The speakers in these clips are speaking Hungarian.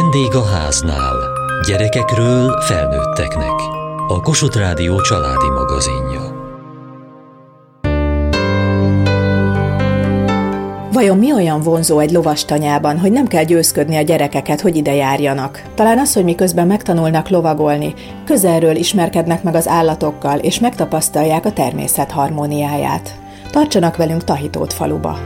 Vendég a háznál. Gyerekekről felnőtteknek. A Kossuth Rádió családi magazinja. Vajon mi olyan vonzó egy lovastanyában, hogy nem kell győzködni a gyerekeket, hogy ide járjanak? Talán az, hogy miközben megtanulnak lovagolni, közelről ismerkednek meg az állatokkal, és megtapasztalják a természet harmóniáját. Tartsanak velünk Tahitót faluba.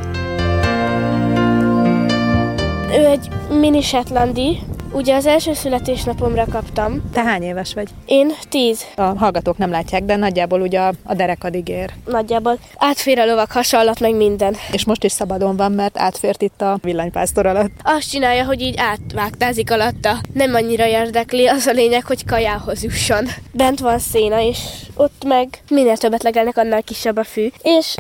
Ő egy mini Shetlandi, Ugye az első születésnapomra kaptam. Te hány éves vagy? Én tíz. A hallgatók nem látják, de nagyjából ugye a, a derekadig ér. Nagyjából. Átfér a lovak hasallat, meg minden. És most is szabadon van, mert átfért itt a villanypásztor alatt. Azt csinálja, hogy így átvágtázik alatta. Nem annyira érdekli, az a lényeg, hogy kajához jusson. Bent van széna, és ott meg minél többet legelnek, annál kisebb a fű. És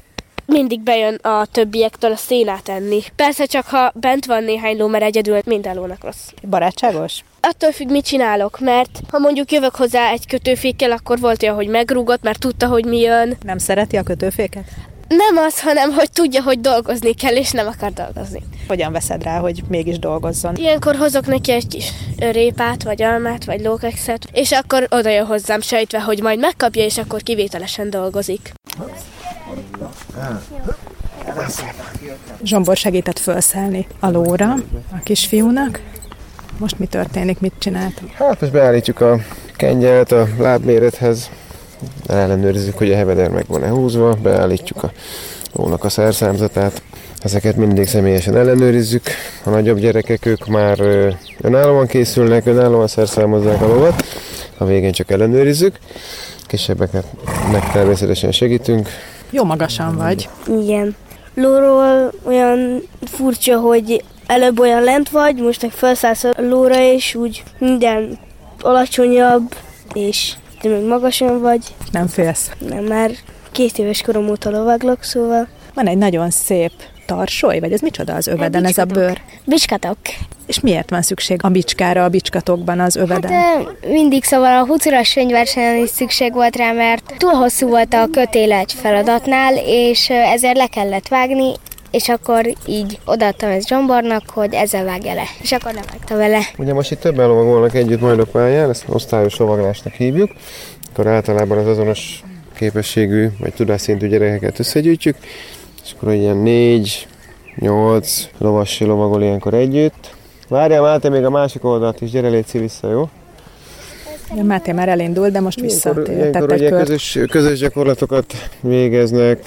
mindig bejön a többiektől a szénát enni. Persze csak ha bent van néhány ló, mert egyedül minden lónak rossz. Barátságos? Attól függ, mit csinálok, mert ha mondjuk jövök hozzá egy kötőfékkel, akkor volt olyan, hogy megrúgott, mert tudta, hogy mi jön. Nem szereti a kötőféket? Nem az, hanem hogy tudja, hogy dolgozni kell, és nem akar dolgozni. Hogyan veszed rá, hogy mégis dolgozzon? Ilyenkor hozok neki egy kis répát, vagy almát, vagy lókekszet, és akkor oda jön hozzám sejtve, hogy majd megkapja, és akkor kivételesen dolgozik. Zsombor segített felszállni a lóra a kisfiúnak. Most mi történik, mit csinált? Hát most beállítjuk a kengyelt a lábmérethez, ellenőrizzük, hogy a heveder meg van-e húzva, beállítjuk a lónak a szerszámzatát. Ezeket mindig személyesen ellenőrizzük. A nagyobb gyerekek, ők már önállóan készülnek, önállóan szerszámozzák a lovat. A végén csak ellenőrizzük. Kisebbeket meg természetesen segítünk, jó magasan vagy. Igen. Lóról olyan furcsa, hogy előbb olyan lent vagy, most meg felszállsz a lóra, és úgy minden alacsonyabb, és te meg magasan vagy. Nem félsz? Nem, már két éves korom óta lovaglok, szóval... Van egy nagyon szép tarsoly, vagy ez micsoda az öveden, ez a bőr? Bicskatok. És miért van szükség a bicskára a bicskatokban az öveden? Hát, mindig szóval a hucuras könyvversenyen is szükség volt rá, mert túl hosszú volt a kötél egy feladatnál, és ezért le kellett vágni, és akkor így odaadtam ezt Zsombornak, hogy ezzel vágja le. És akkor nem vágta vele. Ugye most itt többen lovagolnak együtt majd a pályán, ezt osztályos lovaglásnak hívjuk. Akkor általában az azonos képességű vagy tudásszintű gyerekeket összegyűjtjük, és akkor ilyen négy, nyolc lovas lovagol ilyenkor együtt. Várjál Máté még a másik oldalt is, gyere légy vissza, jó? Máté már elindult, de most visszatért. Ilyenkor ugye közös, közös gyakorlatokat végeznek,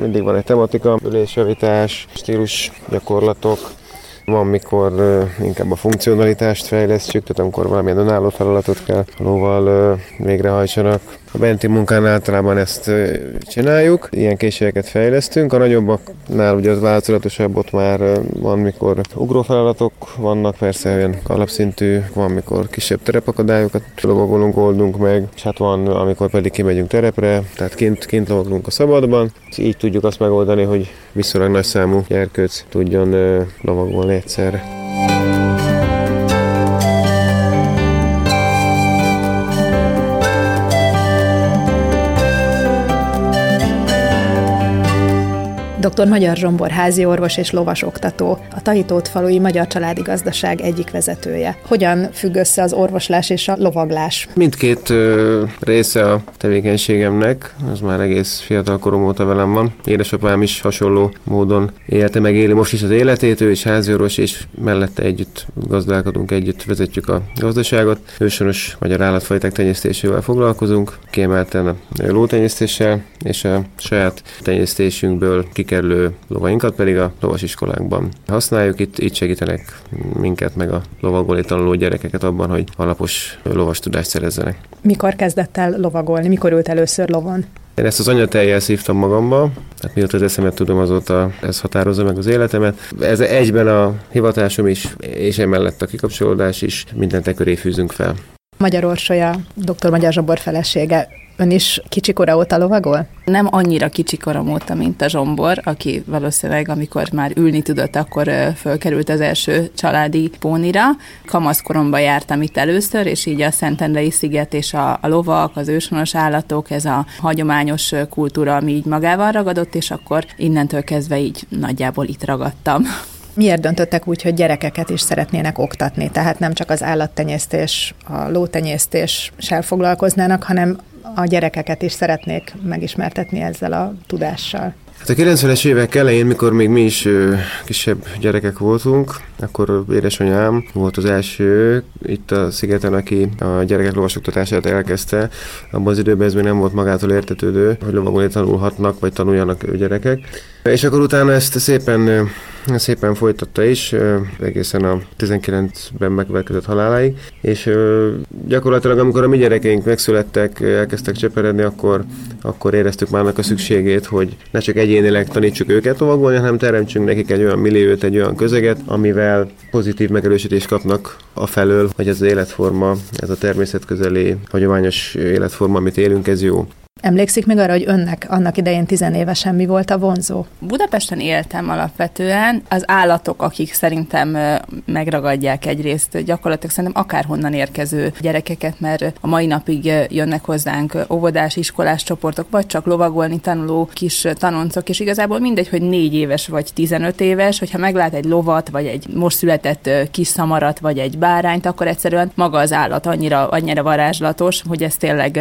mindig van egy tematika, ülésjavítás, stílus gyakorlatok, van, mikor inkább a funkcionalitást fejlesztjük, tehát amikor valamilyen önálló feladatot kell lóval uh, végrehajtsanak. A benti munkán általában ezt csináljuk, ilyen készségeket fejlesztünk. A nagyobbaknál ugye az változatosabb, ott már van, mikor ugrófeladatok vannak, persze olyan alapszintű, van, mikor kisebb terepakadályokat lovagolunk, oldunk meg, és hát van, amikor pedig kimegyünk terepre, tehát kint, kint lovaglunk a szabadban. Így tudjuk azt megoldani, hogy viszonylag nagy számú gyerkőc tudjon lovagolni egyszerre. Dr. Magyar Zsombor házi orvos és lovas oktató, a Tahitót falui Magyar Családi Gazdaság egyik vezetője. Hogyan függ össze az orvoslás és a lovaglás? Mindkét ö, része a tevékenységemnek, az már egész fiatal korom óta velem van. Édesapám is hasonló módon élte meg éli most is az életét, ő is orvos, és mellette együtt gazdálkodunk, együtt vezetjük a gazdaságot. Ősönös magyar állatfajták tenyésztésével foglalkozunk, kiemelten a lótenyésztéssel, és a saját tenyésztésünkből kikerülő lovainkat pedig a lovasiskolánkban használjuk. Itt, itt segítenek minket, meg a lovagolni tanuló gyerekeket abban, hogy alapos lovas tudást szerezzenek. Mikor kezdett el lovagolni? Mikor ült először lovon? Én ezt az anyateljel szívtam magamba, tehát mióta az eszemet tudom, azóta ez határozza meg az életemet. Ez egyben a hivatásom is, és emellett a kikapcsolódás is, mindent köré fűzünk fel. Magyar Orsolya, dr. Magyar Zsobor felesége. Ön is kicsikora óta lovagol? Nem annyira kicsikorom óta, mint a Zsombor, aki valószínűleg, amikor már ülni tudott, akkor fölkerült az első családi pónira. Kamaszkoromban jártam itt először, és így a Szentendrei sziget és a, a lovak, az őshonos állatok, ez a hagyományos kultúra, ami így magával ragadott, és akkor innentől kezdve így nagyjából itt ragadtam. Miért döntöttek úgy, hogy gyerekeket is szeretnének oktatni? Tehát nem csak az állattenyésztés, a lótenyésztéssel foglalkoznának, hanem a gyerekeket is szeretnék megismertetni ezzel a tudással. Hát a 90-es évek elején, mikor még mi is kisebb gyerekek voltunk, akkor édesanyám volt az első itt a szigeten, aki a gyerekek lovasoktatását elkezdte. Abban az időben ez még nem volt magától értetődő, hogy lovagolni tanulhatnak, vagy tanuljanak gyerekek. És akkor utána ezt szépen szépen folytatta is, egészen a 19-ben megvekedett haláláig, és gyakorlatilag amikor a mi gyerekeink megszülettek, elkezdtek cseperedni, akkor, akkor éreztük már a szükségét, hogy ne csak egyénileg tanítsuk őket lovagolni, hanem teremtsünk nekik egy olyan milliót, egy olyan közeget, amivel pozitív megerősítést kapnak a felől, hogy ez az életforma, ez a természetközeli, hagyományos életforma, amit élünk, ez jó. Emlékszik még arra, hogy önnek annak idején tizenévesen mi volt a vonzó? Budapesten éltem alapvetően. Az állatok, akik szerintem megragadják egyrészt gyakorlatilag szerintem akárhonnan érkező gyerekeket, mert a mai napig jönnek hozzánk óvodás, iskolás csoportok, vagy csak lovagolni tanuló kis tanoncok, és igazából mindegy, hogy négy éves vagy 15 éves, hogyha meglát egy lovat, vagy egy most született kis szamarat, vagy egy bárányt, akkor egyszerűen maga az állat annyira, annyira varázslatos, hogy ez tényleg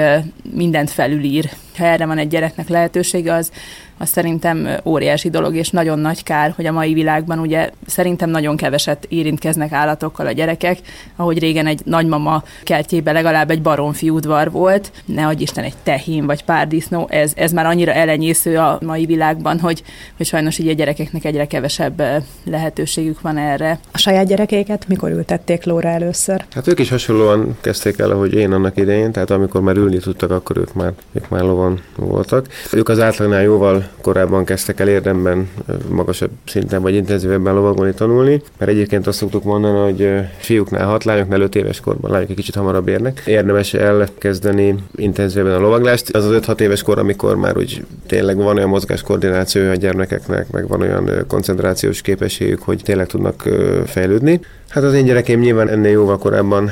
mindent felülír Tigre. Ha erre van egy gyereknek lehetősége, az az szerintem óriási dolog, és nagyon nagy kár, hogy a mai világban ugye szerintem nagyon keveset érintkeznek állatokkal a gyerekek, ahogy régen egy nagymama kertjében legalább egy baromfi udvar volt, ne adj Isten egy tehén vagy pár disznó, ez, ez már annyira elenyésző a mai világban, hogy, hogy sajnos így a gyerekeknek egyre kevesebb lehetőségük van erre. A saját gyerekeiket mikor ültették lóra először? Hát ők is hasonlóan kezdték el, ahogy én annak idején, tehát amikor már ülni tudtak, akkor ők már, ők már lovon voltak. Ők az átlagnál jóval korábban kezdtek el érdemben magasabb szinten vagy intenzívebben lovagolni, tanulni, mert egyébként azt szoktuk mondani, hogy fiúknál 6, lányoknál 5 éves korban, lányok egy kicsit hamarabb érnek. Érdemes elkezdeni intenzívebben a lovaglást. Az az 5-6 éves kor, amikor már úgy tényleg van olyan mozgás koordináció a gyermekeknek, meg van olyan koncentrációs képességük, hogy tényleg tudnak fejlődni. Hát az én gyerekeim nyilván ennél jóval korábban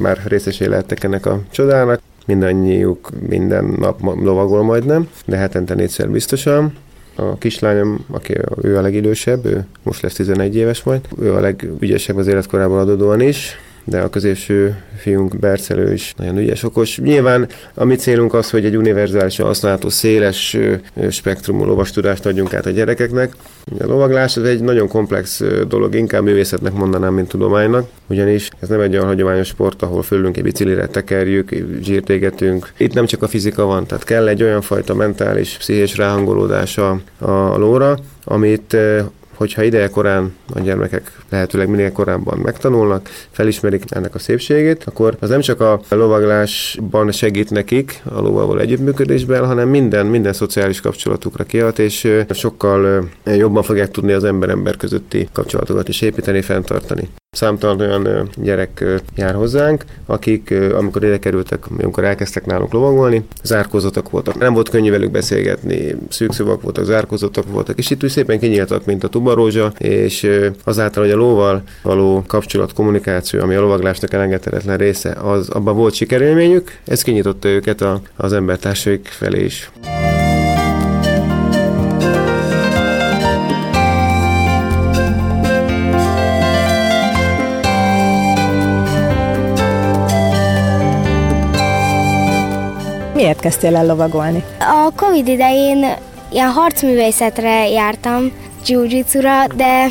már részesé lehettek ennek a csodának mindannyiuk minden nap lovagol majdnem, de hetente négyszer biztosan. A kislányom, aki ő a legidősebb, ő most lesz 11 éves majd, ő a legügyesebb az életkorában adódóan is, de a középső fiunk Bercelő is nagyon ügyes, okos. Nyilván a mi célunk az, hogy egy univerzálisan használható, széles spektrumú lovastudást adjunk át a gyerekeknek. A lovaglás ez egy nagyon komplex dolog, inkább művészetnek mondanám, mint tudománynak, ugyanis ez nem egy olyan hagyományos sport, ahol fölünk egy biciklire tekerjük, zsírt égetünk. Itt nem csak a fizika van, tehát kell egy olyan fajta mentális, pszichés ráhangolódása a lóra, amit hogyha ideje korán a gyermekek lehetőleg minél korábban megtanulnak, felismerik ennek a szépségét, akkor az nem csak a lovaglásban segít nekik, a lóval együttműködésben, hanem minden, minden szociális kapcsolatukra kihat, és sokkal jobban fogják tudni az ember-ember közötti kapcsolatokat is építeni, fenntartani. Számtalan olyan gyerek jár hozzánk, akik, amikor ide kerültek, amikor elkezdtek nálunk lovagolni, zárkózatok voltak. Nem volt könnyű velük beszélgetni, szűkszavak voltak, zárkózatok voltak, és itt úgy szépen kinyíltak, mint a tubarózsa, és azáltal, hogy a lóval való kapcsolat, kommunikáció, ami a lovaglásnak elengedhetetlen része, az abban volt sikerélményük, ez kinyitotta őket a, az embertársaik felé is. Miért kezdtél el lovagolni? A Covid idején ilyen harcművészetre jártam, jiu de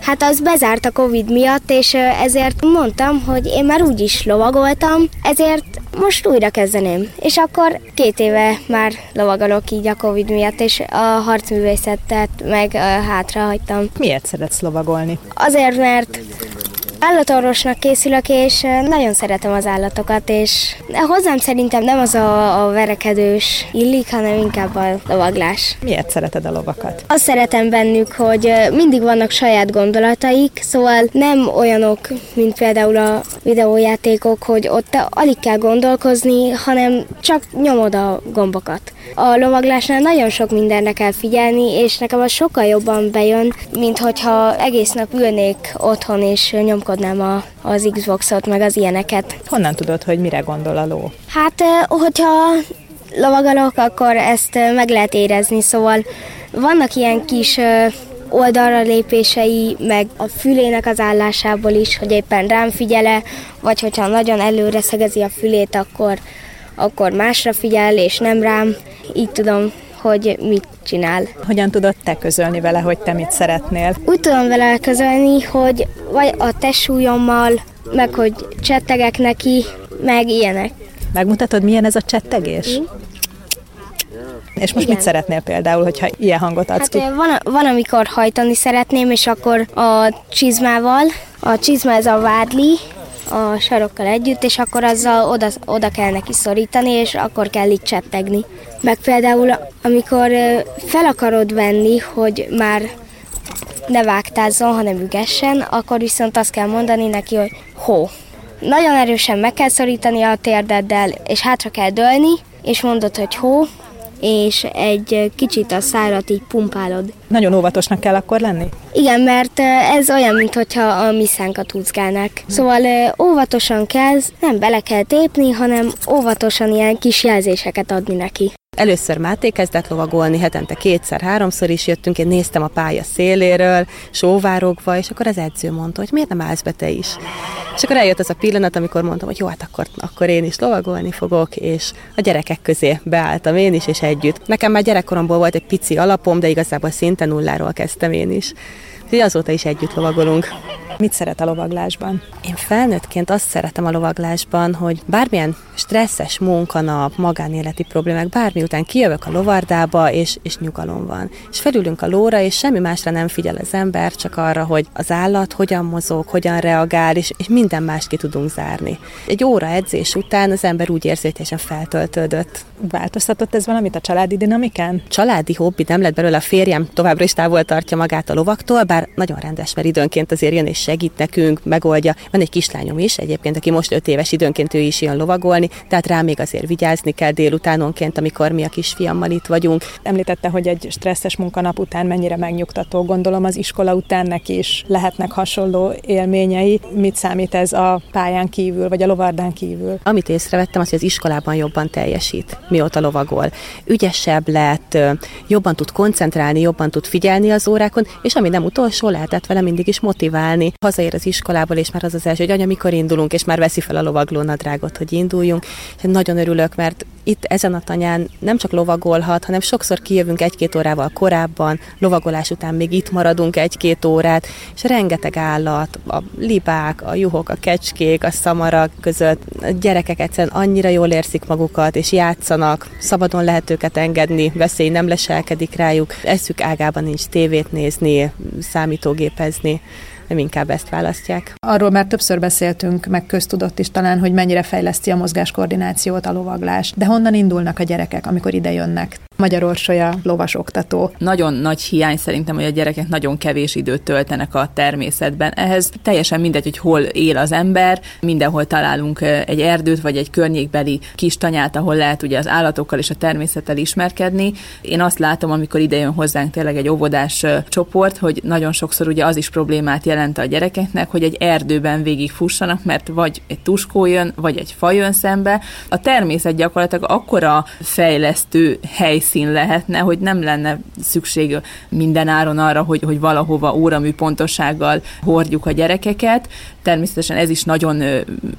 hát az bezárt a Covid miatt, és ezért mondtam, hogy én már úgy is lovagoltam, ezért most újra kezdeném. És akkor két éve már lovagolok így a Covid miatt, és a harcművészetet meg hátra hagytam. Miért szeretsz lovagolni? Azért, mert Állatorvosnak készülök, és nagyon szeretem az állatokat, és hozzám szerintem nem az a, a verekedős illik, hanem inkább a lovaglás. Miért szereted a lovakat? Azt szeretem bennük, hogy mindig vannak saját gondolataik, szóval nem olyanok, mint például a videójátékok, hogy ott alig kell gondolkozni, hanem csak nyomod a gombokat. A lovaglásnál nagyon sok mindenre kell figyelni, és nekem az sokkal jobban bejön, mint hogyha egész nap ülnék otthon és nyomkodnám a, az Xboxot, meg az ilyeneket. Honnan tudod, hogy mire gondol a ló? Hát, hogyha lovagalok, akkor ezt meg lehet érezni, szóval vannak ilyen kis oldalra lépései, meg a fülének az állásából is, hogy éppen rám figyele, vagy hogyha nagyon előre szegezi a fülét, akkor, akkor másra figyel, és nem rám. Így tudom, hogy mit csinál. Hogyan tudod te közölni vele, hogy te mit szeretnél? Úgy tudom vele közölni, hogy vagy a testsúlyommal, meg hogy csettegek neki, meg ilyenek. Megmutatod, milyen ez a csettegés? Mm. És most Igen. mit szeretnél például, hogyha ilyen hangot adsz hát, ki? Van, van, amikor hajtani szeretném, és akkor a csizmával, a csizma ez a vádli, a sarokkal együtt, és akkor azzal oda, oda kell neki szorítani, és akkor kell itt csettegni. Meg például, amikor fel akarod venni, hogy már ne vágtázzon, hanem ügessen, akkor viszont azt kell mondani neki, hogy hó. Nagyon erősen meg kell szorítani a térdeddel, és hátra kell dőlni, és mondod, hogy hó, és egy kicsit a szárat így pumpálod. Nagyon óvatosnak kell akkor lenni? Igen, mert ez olyan, mintha a miszánkat húzgálnák. Szóval óvatosan kell, nem bele kell tépni, hanem óvatosan ilyen kis jelzéseket adni neki. Először Máté kezdett lovagolni, hetente kétszer-háromszor is jöttünk, én néztem a pálya széléről, sóvárogva, és akkor az edző mondta, hogy miért nem állsz be te is. És akkor eljött az a pillanat, amikor mondtam, hogy jó, hát akkor, akkor én is lovagolni fogok, és a gyerekek közé beálltam én is, és együtt. Nekem már gyerekkoromból volt egy pici alapom, de igazából szinte nulláról kezdtem én is. Úgyhogy azóta is együtt lovagolunk. Mit szeret a lovaglásban? Én felnőttként azt szeretem a lovaglásban, hogy bármilyen stresszes munkanap, magánéleti problémák, bármi után kijövök a lovardába, és, és nyugalom van. És felülünk a lóra, és semmi másra nem figyel az ember, csak arra, hogy az állat hogyan mozog, hogyan reagál, és, és minden mást ki tudunk zárni. Egy óra edzés után az ember úgy érzi, hogy teljesen feltöltődött. Változtatott ez valamit a családi dinamikán? Családi hobbi nem lett belőle, a férjem továbbra is távol tartja magát a lovaktól, bár nagyon rendes, mert időnként azért jön és segít nekünk, megoldja. Van egy kislányom is egyébként, aki most öt éves időnként ő is jön lovagolni, tehát rá még azért vigyázni kell délutánonként, amikor mi a kisfiammal itt vagyunk. Említette, hogy egy stresszes munkanap után mennyire megnyugtató, gondolom az iskola után neki is lehetnek hasonló élményei. Mit számít ez a pályán kívül, vagy a lovardán kívül? Amit észrevettem, az, hogy az iskolában jobban teljesít, mióta lovagol. Ügyesebb lett, jobban tud koncentrálni, jobban tud figyelni az órákon, és ami nem utolsó, lehetett vele mindig is motiválni. Hazaér az iskolából, és már az az első, hogy anya, mikor indulunk, és már veszi fel a lovagló nadrágot, hogy induljunk. És nagyon örülök, mert itt ezen a tanyán nem csak lovagolhat, hanem sokszor kijövünk egy-két órával korábban, lovagolás után még itt maradunk egy-két órát, és rengeteg állat, a libák, a juhok, a kecskék, a szamarak között, a gyerekek egyszerűen annyira jól érzik magukat, és játszanak, szabadon lehet őket engedni, veszély nem leselkedik rájuk, eszük ágában nincs tévét nézni, számítógépezni nem inkább ezt választják. Arról már többször beszéltünk, meg köztudott is talán, hogy mennyire fejleszti a mozgáskoordinációt a lovaglás. De honnan indulnak a gyerekek, amikor ide jönnek? Magyar Orsolya lovas oktató. Nagyon nagy hiány szerintem, hogy a gyerekek nagyon kevés időt töltenek a természetben. Ehhez teljesen mindegy, hogy hol él az ember, mindenhol találunk egy erdőt, vagy egy környékbeli kis tanyát, ahol lehet ugye az állatokkal és a természettel ismerkedni. Én azt látom, amikor ide jön hozzánk tényleg egy óvodás csoport, hogy nagyon sokszor ugye az is problémát jelent a gyerekeknek, hogy egy erdőben végig fussanak, mert vagy egy tuskó jön, vagy egy fa jön szembe. A természet gyakorlatilag akkora fejlesztő helyszín helyszín lehetne, hogy nem lenne szükség minden áron arra, hogy, hogy valahova óramű pontossággal hordjuk a gyerekeket. Természetesen ez is nagyon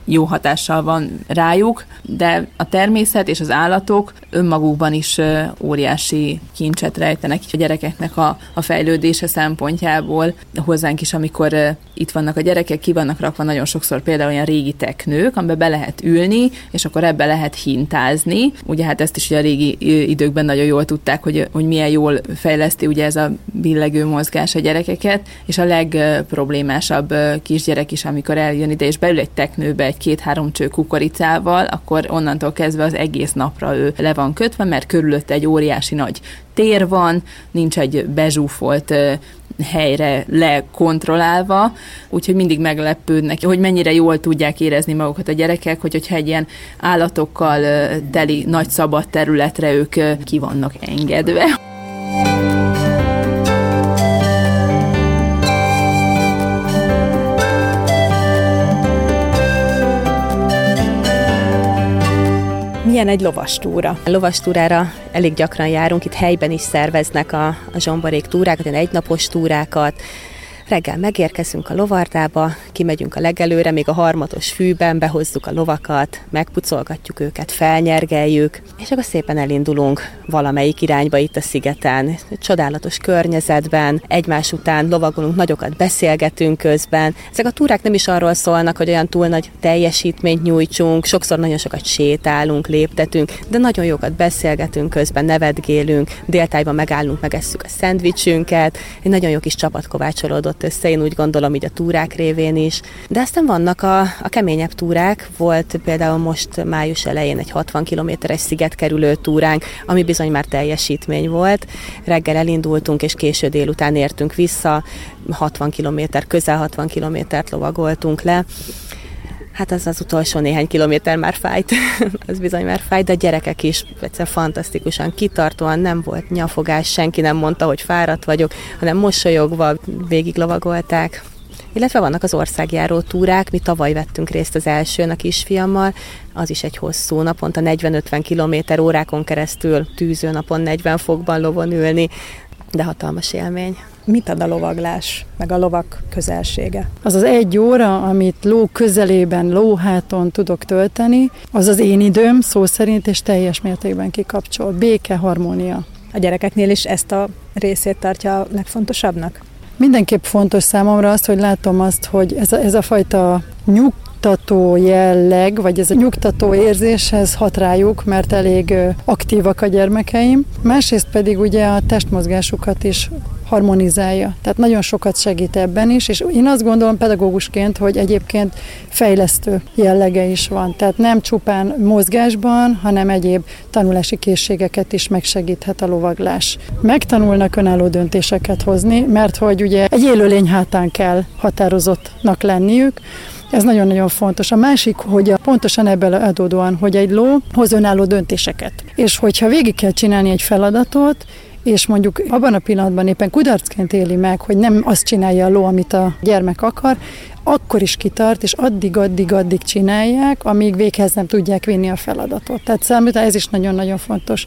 jó hatással van rájuk, de a természet és az állatok önmagukban is óriási kincset rejtenek a gyerekeknek a, a fejlődése szempontjából. Hozzánk is, amikor itt vannak a gyerekek, ki vannak rakva nagyon sokszor például olyan régi teknők, amiben be lehet ülni, és akkor ebbe lehet hintázni. Ugye hát ezt is ugye a régi időkben nagyon jól tudták, hogy, hogy milyen jól fejleszti ugye ez a billegő mozgás a gyerekeket, és a legproblémásabb kisgyerek is, amikor eljön ide, és beül egy teknőbe egy két-három cső kukoricával, akkor onnantól kezdve az egész napra ő le van kötve, mert körülötte egy óriási nagy tér van, nincs egy bezsúfolt helyre lekontrollálva, úgyhogy mindig meglepődnek, hogy mennyire jól tudják érezni magukat a gyerekek, hogy, hogyha egy ilyen állatokkal teli nagy szabad területre ők ki vannak engedve. Milyen egy lovastúra? A lovastúrára elég gyakran járunk, itt helyben is szerveznek a, a zsomborék túrákat, ilyen egynapos túrákat, Reggel megérkezünk a lovardába, kimegyünk a legelőre, még a harmatos fűben, behozzuk a lovakat, megpucolgatjuk őket, felnyergeljük, és akkor szépen elindulunk valamelyik irányba itt a szigeten. Csodálatos környezetben, egymás után lovagolunk, nagyokat beszélgetünk közben. Ezek a túrák nem is arról szólnak, hogy olyan túl nagy teljesítményt nyújtsunk, sokszor nagyon sokat sétálunk, léptetünk, de nagyon jókat beszélgetünk közben, nevetgélünk, déltájban megállunk, megesszük a szendvicsünket, egy nagyon jó kis csapat kovácsolódott össze, én úgy gondolom így a túrák révén is. De aztán vannak a, a keményebb túrák, volt például most május elején egy 60 kilométeres szigetkerülő túránk, ami bizony már teljesítmény volt. Reggel elindultunk, és késő délután értünk vissza, 60 kilométer, közel 60 kilométert lovagoltunk le. Hát az az utolsó néhány kilométer már fájt, az bizony már fájt, de a gyerekek is egyszer fantasztikusan kitartóan, nem volt nyafogás, senki nem mondta, hogy fáradt vagyok, hanem mosolyogva végig lovagolták. Illetve vannak az országjáró túrák, mi tavaly vettünk részt az elsőn a kisfiammal, az is egy hosszú, naponta 40-50 kilométer órákon keresztül tűző napon 40 fokban lovon ülni, de hatalmas élmény. Mit ad a lovaglás, meg a lovak közelsége? Az az egy óra, amit ló közelében, lóháton tudok tölteni, az az én időm szó szerint, és teljes mértékben kikapcsol. Béke, harmónia. A gyerekeknél is ezt a részét tartja a legfontosabbnak? Mindenképp fontos számomra azt, hogy látom azt, hogy ez a, ez a fajta nyug nyugtató jelleg, vagy ez a nyugtató érzéshez hat rájuk, mert elég aktívak a gyermekeim. Másrészt pedig ugye a testmozgásukat is harmonizálja. Tehát nagyon sokat segít ebben is, és én azt gondolom pedagógusként, hogy egyébként fejlesztő jellege is van. Tehát nem csupán mozgásban, hanem egyéb tanulási készségeket is megsegíthet a lovaglás. Megtanulnak önálló döntéseket hozni, mert hogy ugye egy élőlény hátán kell határozottnak lenniük, ez nagyon-nagyon fontos. A másik, hogy a, pontosan ebből adódóan, hogy egy ló hoz önálló döntéseket. És hogyha végig kell csinálni egy feladatot, és mondjuk abban a pillanatban éppen kudarcként éli meg, hogy nem azt csinálja a ló, amit a gyermek akar, akkor is kitart, és addig-addig-addig csinálják, amíg véghez nem tudják vinni a feladatot. Tehát számít, ez is nagyon-nagyon fontos.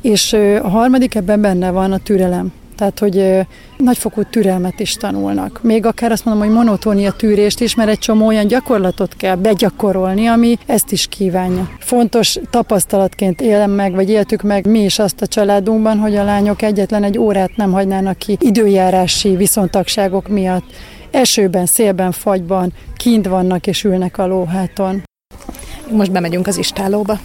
És a harmadik ebben benne van a türelem. Tehát, hogy nagyfokú türelmet is tanulnak. Még akár azt mondom, hogy monotónia tűrést is, mert egy csomó olyan gyakorlatot kell begyakorolni, ami ezt is kívánja. Fontos tapasztalatként élem meg, vagy éltük meg mi is azt a családunkban, hogy a lányok egyetlen egy órát nem hagynának ki időjárási viszontagságok miatt. Esőben, szélben, fagyban kint vannak és ülnek a lóháton. Most bemegyünk az istálóba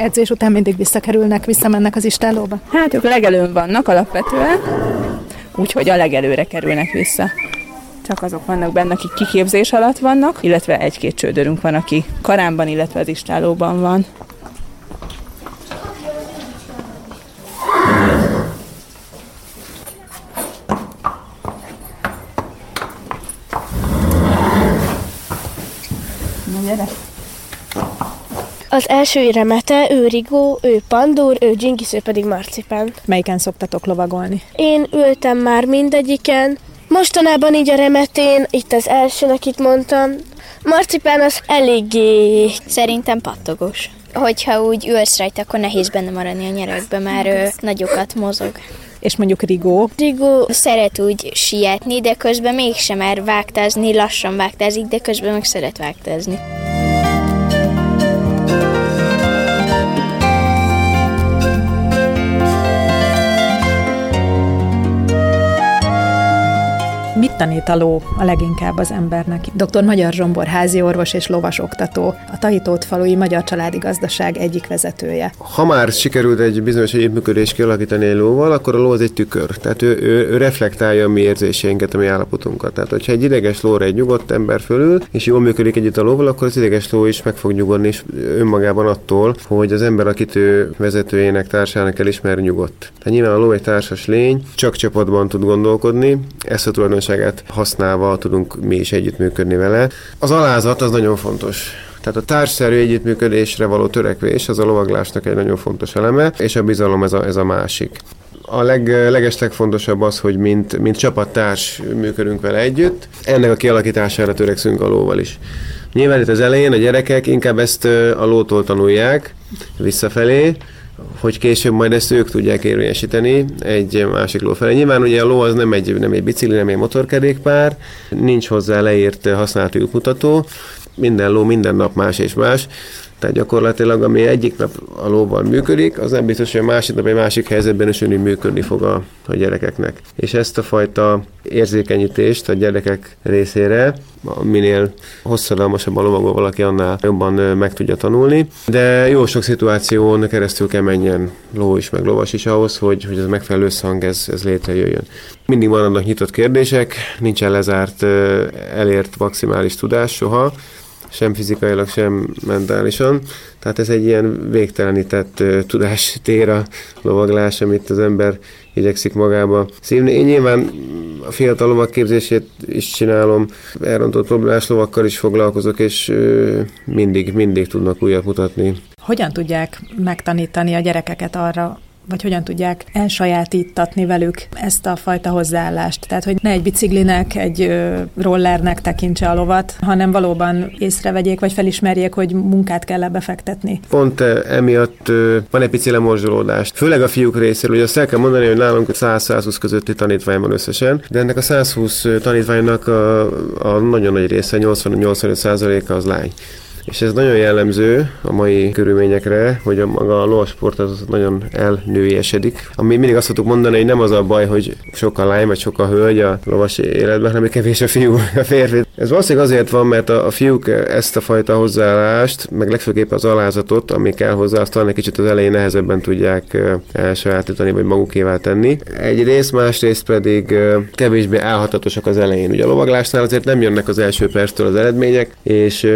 edzés után mindig visszakerülnek, visszamennek az istálóba? Hát ők legelőn vannak alapvetően, úgyhogy a legelőre kerülnek vissza. Csak azok vannak benne, akik kiképzés alatt vannak, illetve egy-két csődörünk van, aki karámban, illetve az istálóban van. Na gyere! Az első remete, ő Rigó, ő Pandúr, ő Dzsingisz, ő pedig Marcipán. Melyiken szoktatok lovagolni? Én ültem már mindegyiken. Mostanában így a remetén, itt az elsőnek itt mondtam, Marcipán az eléggé... Szerintem pattogós. Hogyha úgy ülsz rajta, akkor nehéz benne maradni a nyerekbe, mert ő nagyokat mozog. És mondjuk Rigó? Rigó szeret úgy sietni, de közben mégsem mer vágtázni, lassan vágtázik, de közben meg szeret vágtázni. Mit tanít a leginkább az embernek? Dr. Magyar Zsombor házi orvos és lovas oktató, a Tahitót falui Magyar Családi Gazdaság egyik vezetője. Ha már sikerült egy bizonyos együttműködést kialakítani egy lóval, akkor a ló az egy tükör. Tehát ő, ő, ő reflektálja a mi érzéseinket, a mi állapotunkat. Tehát, hogyha egy ideges lóra egy nyugodt ember fölül, és jól működik együtt a lóval, akkor az ideges ló is meg fog nyugodni és önmagában attól, hogy az ember, akit ő vezetőjének, társának elismer, nyugodt. Tehát nyilván a ló egy társas lény, csak csapatban tud gondolkodni, ezt a tulajdonság tulajdonságát használva tudunk mi is együttműködni vele. Az alázat az nagyon fontos. Tehát a társszerű együttműködésre való törekvés az a lovaglásnak egy nagyon fontos eleme, és a bizalom ez a, ez a másik A leg, legeslegfontosabb az, hogy mint, mint csapattárs működünk vele együtt. Ennek a kialakítására törekszünk a lóval is. Nyilván itt az elején a gyerekek inkább ezt a lótól tanulják visszafelé, hogy később majd ezt ők tudják érvényesíteni egy másik ló felé. Nyilván ugye a ló az nem egy, nem egy bicikli, nem egy motorkerékpár, nincs hozzá leírt használati útmutató, minden ló minden nap más és más, tehát gyakorlatilag, ami egyik nap a lóval működik, az nem biztos, hogy a másik nap egy másik helyzetben is ugyanúgy működni fog a, a gyerekeknek. És ezt a fajta érzékenyítést a gyerekek részére, minél hosszadalmasabb a lovagol valaki, annál jobban meg tudja tanulni. De jó sok szituáción keresztül kell menjen ló is, meg lovas is ahhoz, hogy, hogy ez megfelelő összhang ez, ez létrejöjjön. Mindig maradnak nyitott kérdések, nincsen lezárt, elért maximális tudás soha, sem fizikailag, sem mentálisan. Tehát ez egy ilyen végtelenített tudás tér a lovaglás, amit az ember igyekszik magába szívni. Én nyilván a fiatal lovak képzését is csinálom, elrontott problémás lovakkal is foglalkozok, és mindig, mindig tudnak újat mutatni. Hogyan tudják megtanítani a gyerekeket arra, vagy hogyan tudják elsajátítatni velük ezt a fajta hozzáállást. Tehát, hogy ne egy biciklinek, egy rollernek tekintse a lovat, hanem valóban észrevegyék, vagy felismerjék, hogy munkát kell ebbe fektetni. Pont emiatt van egy pici lemorzsolódás. Főleg a fiúk részéről, ugye azt el kell mondani, hogy nálunk 100-120 közötti tanítvány van összesen, de ennek a 120 tanítványnak a, a nagyon nagy része, 80-85% az lány. És ez nagyon jellemző a mai körülményekre, hogy a maga a lovasport az nagyon elnőiesedik. Ami mindig azt szoktuk mondani, hogy nem az a baj, hogy sok a lány vagy sok a hölgy a lovas életben, hanem kevés a fiú, a férfi. Ez valószínűleg azért van, mert a, fiúk ezt a fajta hozzáállást, meg legfőképp az alázatot, ami kell hozzá, azt talán egy kicsit az elején nehezebben tudják elsajátítani, vagy magukévá tenni. Egyrészt, másrészt pedig kevésbé állhatatosak az elején. Ugye a lovaglásnál azért nem jönnek az első perctől az eredmények, és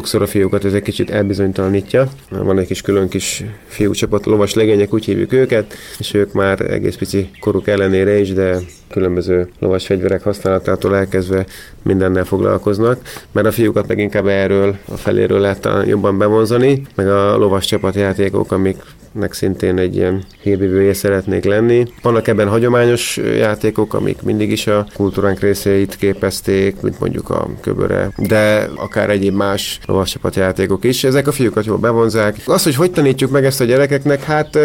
sokszor a fiúkat ez egy kicsit elbizonytalanítja. Van egy kis külön kis fiúcsapat, lovas legények, úgy hívjuk őket, és ők már egész pici koruk ellenére is, de különböző lovas fegyverek használatától elkezdve mindennel foglalkoznak, mert a fiúkat meg inkább erről, a feléről lehet jobban bevonzani, meg a lovas csapatjátékok, amik nek szintén egy ilyen hírbívője szeretnék lenni. Vannak ebben hagyományos játékok, amik mindig is a kultúránk részeit képezték, mint mondjuk a köböre, de akár egyéb más játékok is. Ezek a fiúkat jól bevonzák. Az, hogy hogy tanítjuk meg ezt a gyerekeknek, hát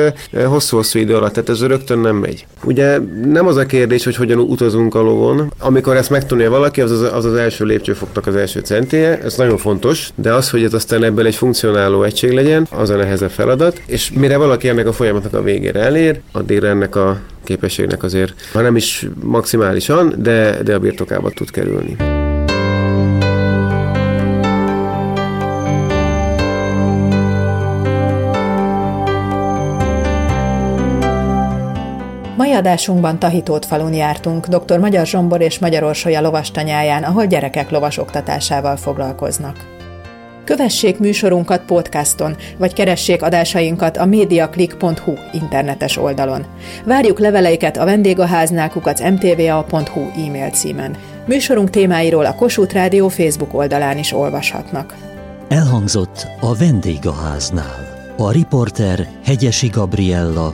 hosszú-hosszú idő alatt, tehát ez rögtön nem megy. Ugye nem az a kérdés, hogy hogyan utazunk a lovon. Amikor ezt megtanulja valaki, az az, az, az első lépcsőfoknak az első centéje, ez nagyon fontos, de az, hogy ez aztán ebből egy funkcionáló egység legyen, az a nehezebb feladat, és mire valaki ennek a folyamatnak a végére elér, addigra ennek a képességnek azért, ha nem is maximálisan, de, de a birtokába tud kerülni. Mai adásunkban Tahitót falun jártunk, dr. Magyar Zsombor és Magyar Orsolya lovastanyáján, ahol gyerekek lovas oktatásával foglalkoznak. Kövessék műsorunkat podcaston, vagy keressék adásainkat a mediaclick.hu internetes oldalon. Várjuk leveleiket a vendégháznál kukac mtva.hu e-mail címen. Műsorunk témáiról a Kossuth Rádió Facebook oldalán is olvashatnak. Elhangzott a vendégháznál. A riporter Hegyesi Gabriella,